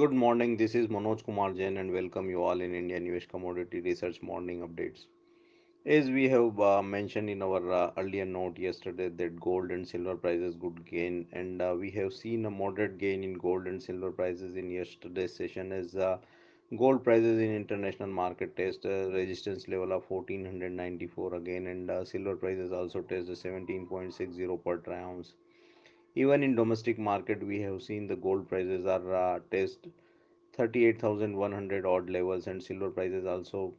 Good morning. This is Manoj Kumar Jain and welcome you all in IndiaNivesh Commodity Research Morning Updates. As we have uh, mentioned in our uh, earlier note yesterday that gold and silver prices could gain and uh, we have seen a moderate gain in gold and silver prices in yesterday's session as uh, gold prices in international market test a resistance level of 1494 again and uh, silver prices also test a 17.60 per ounce even in domestic market, we have seen the gold prices are uh, test 38,100 odd levels and silver prices also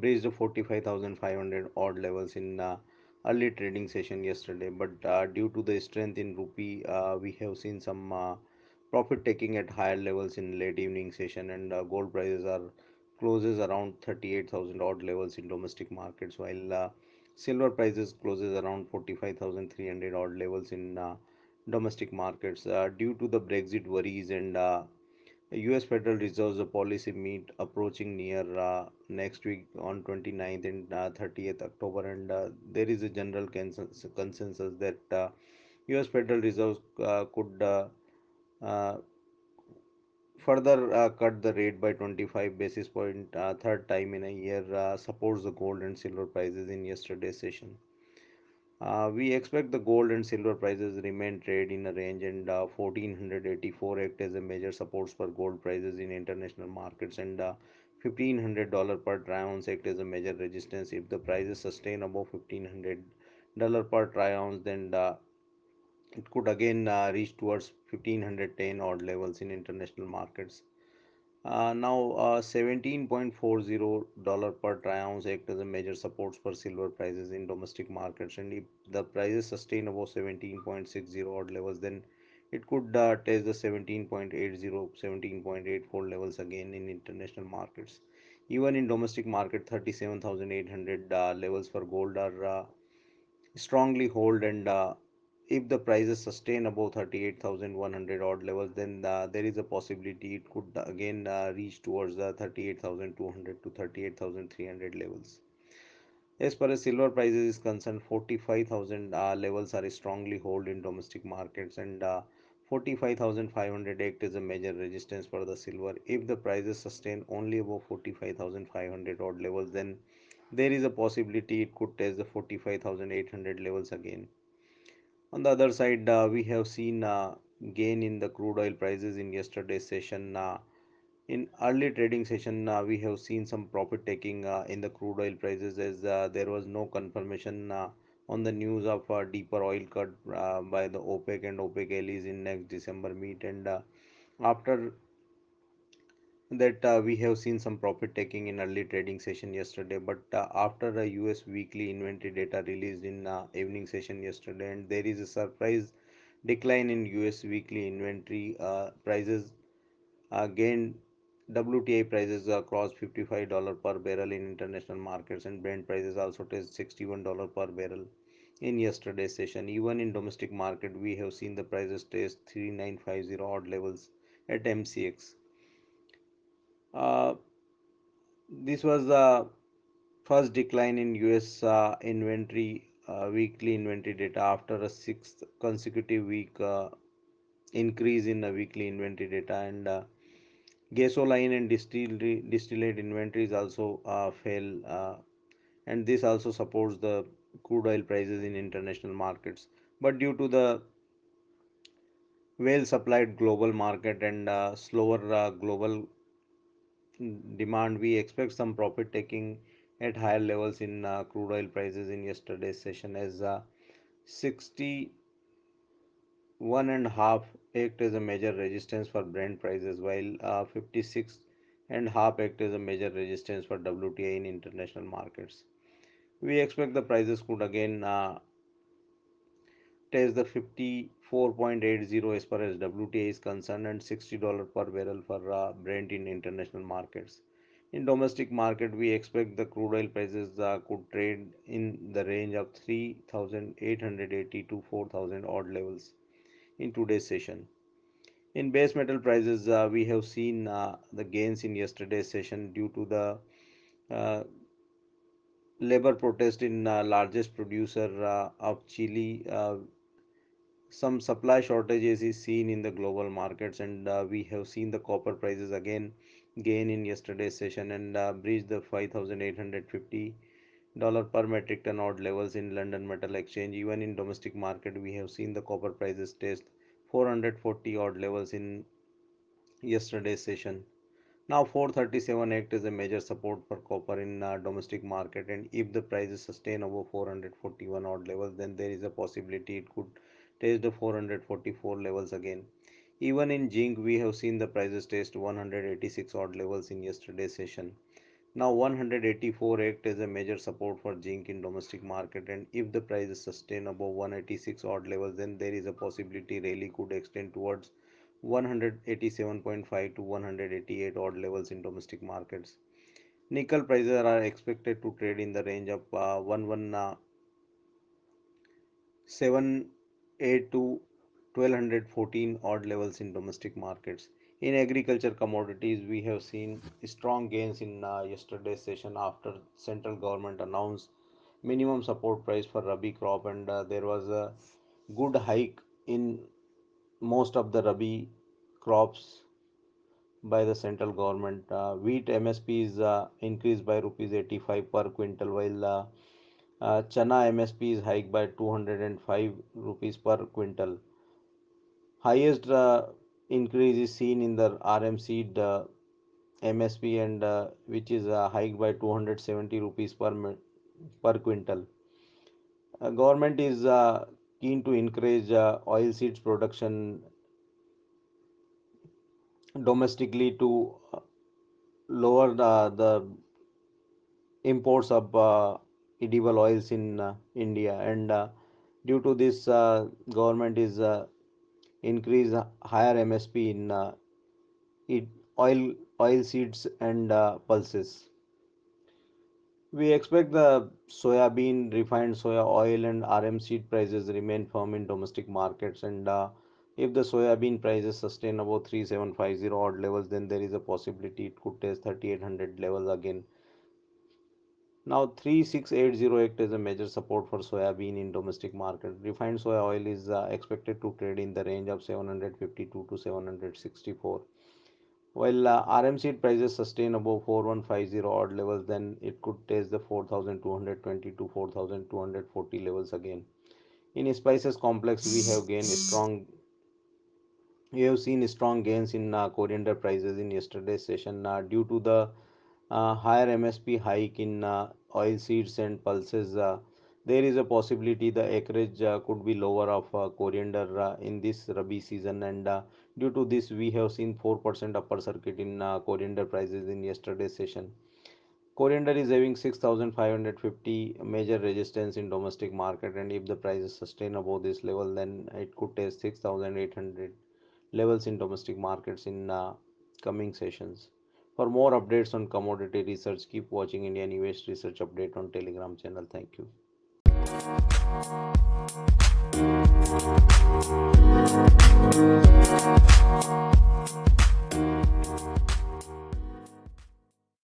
breached 45,500 odd levels in uh, early trading session yesterday. But uh, due to the strength in rupee, uh, we have seen some uh, profit taking at higher levels in late evening session and uh, gold prices are closes around 38,000 odd levels in domestic markets while silver prices closes around 45,300 odd levels in uh, domestic markets uh, due to the Brexit worries and uh, US Federal Reserve's policy meet approaching near uh, next week on 29th and uh, 30th October. And uh, there is a general consensus, consensus that uh, US Federal Reserve uh, could uh, uh, further uh, cut the rate by 25 basis point uh, third time in a year uh, supports the gold and silver prices in yesterday's session. Uh, we expect the gold and silver prices remain trade in a range and uh, 1484 act as a major supports for gold prices in international markets and uh, $1500 per troy ounce act as a major resistance. If the prices sustain above $1500 per troy ounce then it could again uh, reach towards 1510 odd levels in international markets uh, now, uh, $17.40 per troy ounce act as a major support for silver prices in domestic markets. And if the prices sustain above 17.60 odd levels, then it could uh, test the 17.80, 17.84 levels again in international markets. Even in domestic market, 37,800 uh, levels for gold are uh, strongly hold and uh, if the prices sustain above 38,100 odd levels then uh, there is a possibility it could again uh, reach towards the 38,200 to 38,300 levels. As far as silver prices is concerned 45,000 uh, levels are strongly hold in domestic markets and uh, 45,500 act is a major resistance for the silver. If the prices sustain only above 45,500 odd levels then there is a possibility it could test the 45,800 levels again on the other side, uh, we have seen uh, gain in the crude oil prices in yesterday's session. Uh, in early trading session, we have seen some profit taking in the crude oil prices as there was no confirmation on the news of uh, deeper oil cut uh, by the OPEC and OPEC allies in next December meet. And uh, after that uh, we have seen some profit taking in early trading session yesterday but uh, after the us weekly inventory data released in uh, evening session yesterday and there is a surprise decline in us weekly inventory uh, prices again WTI prices crossed $55 per barrel in international markets and Brent prices also test $61 per barrel in yesterday's session. Even in domestic market, we have seen the prices test 3950 odd levels at MCX. Uh, this was the first decline in US uh, inventory uh, weekly inventory data after a sixth consecutive week uh, increase in the weekly inventory data. And uh, gasoline and distillery distillate inventories also fell and this also supports the crude oil prices in international markets. But due to the well supplied global market and uh, slower uh, global demand, we expect some profit taking at higher levels in uh, crude oil prices in yesterday's session as uh, 61 and half act as a major resistance for Brent prices while uh, 56 and half act as a major resistance for WTI in international markets. We expect the prices could again test the 54.80 as far as WTI is concerned and $60 per barrel for uh, Brent in international markets. In domestic market, we expect the crude oil prices uh, could trade in the range of 3,880 to 4,000 odd levels in today's session. In base metal prices, uh, we have seen uh, the gains in yesterday's session due to the uh, labor protest in uh, largest producer uh, of Chile uh, some supply shortages is seen in the global markets and uh, we have seen the copper prices again gain in yesterday's session and uh, breached the 5850 dollar per metric ton odd levels in london metal exchange. Even in domestic market we have seen the copper prices test 440 odd levels in yesterday's session. Now 437 act is a major support for copper in uh, domestic market and if the prices sustain above 441 odd levels then there is a possibility it could test the 444 levels again. Even in zinc we have seen the prices test 186 odd levels in yesterday's session. Now 184 act as a major support for zinc in domestic market and if the prices sustain above 186 odd levels then there is a possibility rally could extend towards 187.5 to 188 odd levels in domestic markets. Nickel prices are expected to trade in the range of uh, 117 to 1214 odd levels in domestic markets. In agriculture commodities, we have seen strong gains in uh, yesterday's session after central government announced minimum support price for rabi crop and uh, there was a good hike in most of the rabi crops by the central government. Uh, wheat MSP is uh, increased by rupees 85 per quintal, while uh, chana MSP is hiked by 205 rupees per quintal. Highest uh, increase is seen in the RM seed uh, MSP and uh, which is uh, hiked by 270 rupees per per quintal. Uh, government is uh, keen to encourage uh, oil seeds production domestically to uh, lower the, the imports of edible oils in uh, India and uh, due to this uh, government is increase higher MSP in it, oil oil seeds and pulses. We expect the soya bean, refined soya oil, and RM seed prices remain firm in domestic markets. And uh, if the soya bean prices sustain above 3750 odd levels, then there is a possibility it could test 3800 levels again. Now 3680 act is a major support for soybean in domestic market. Refined soya oil is uh, expected to trade in the range of 752 to 764. While uh, RM seed prices sustain above 4150 odd levels, then it could test the 4220 to 4240 levels again. In spices complex, we have gained strong. We have seen strong gains in uh, coriander prices in yesterday's session uh, due to the higher MSP hike in uh, oil seeds and pulses. Uh, there is a possibility the acreage uh, could be lower of uh, coriander uh, in this rabi season. And uh, due to this we have seen 4% upper circuit in uh, coriander prices in yesterday's session. Coriander is having 6550 major resistance in domestic market. And if the prices sustain above this level then it could test 6800 levels in domestic markets in uh, coming sessions for more updates on commodity research keep watching indian us research update on telegram channel thank you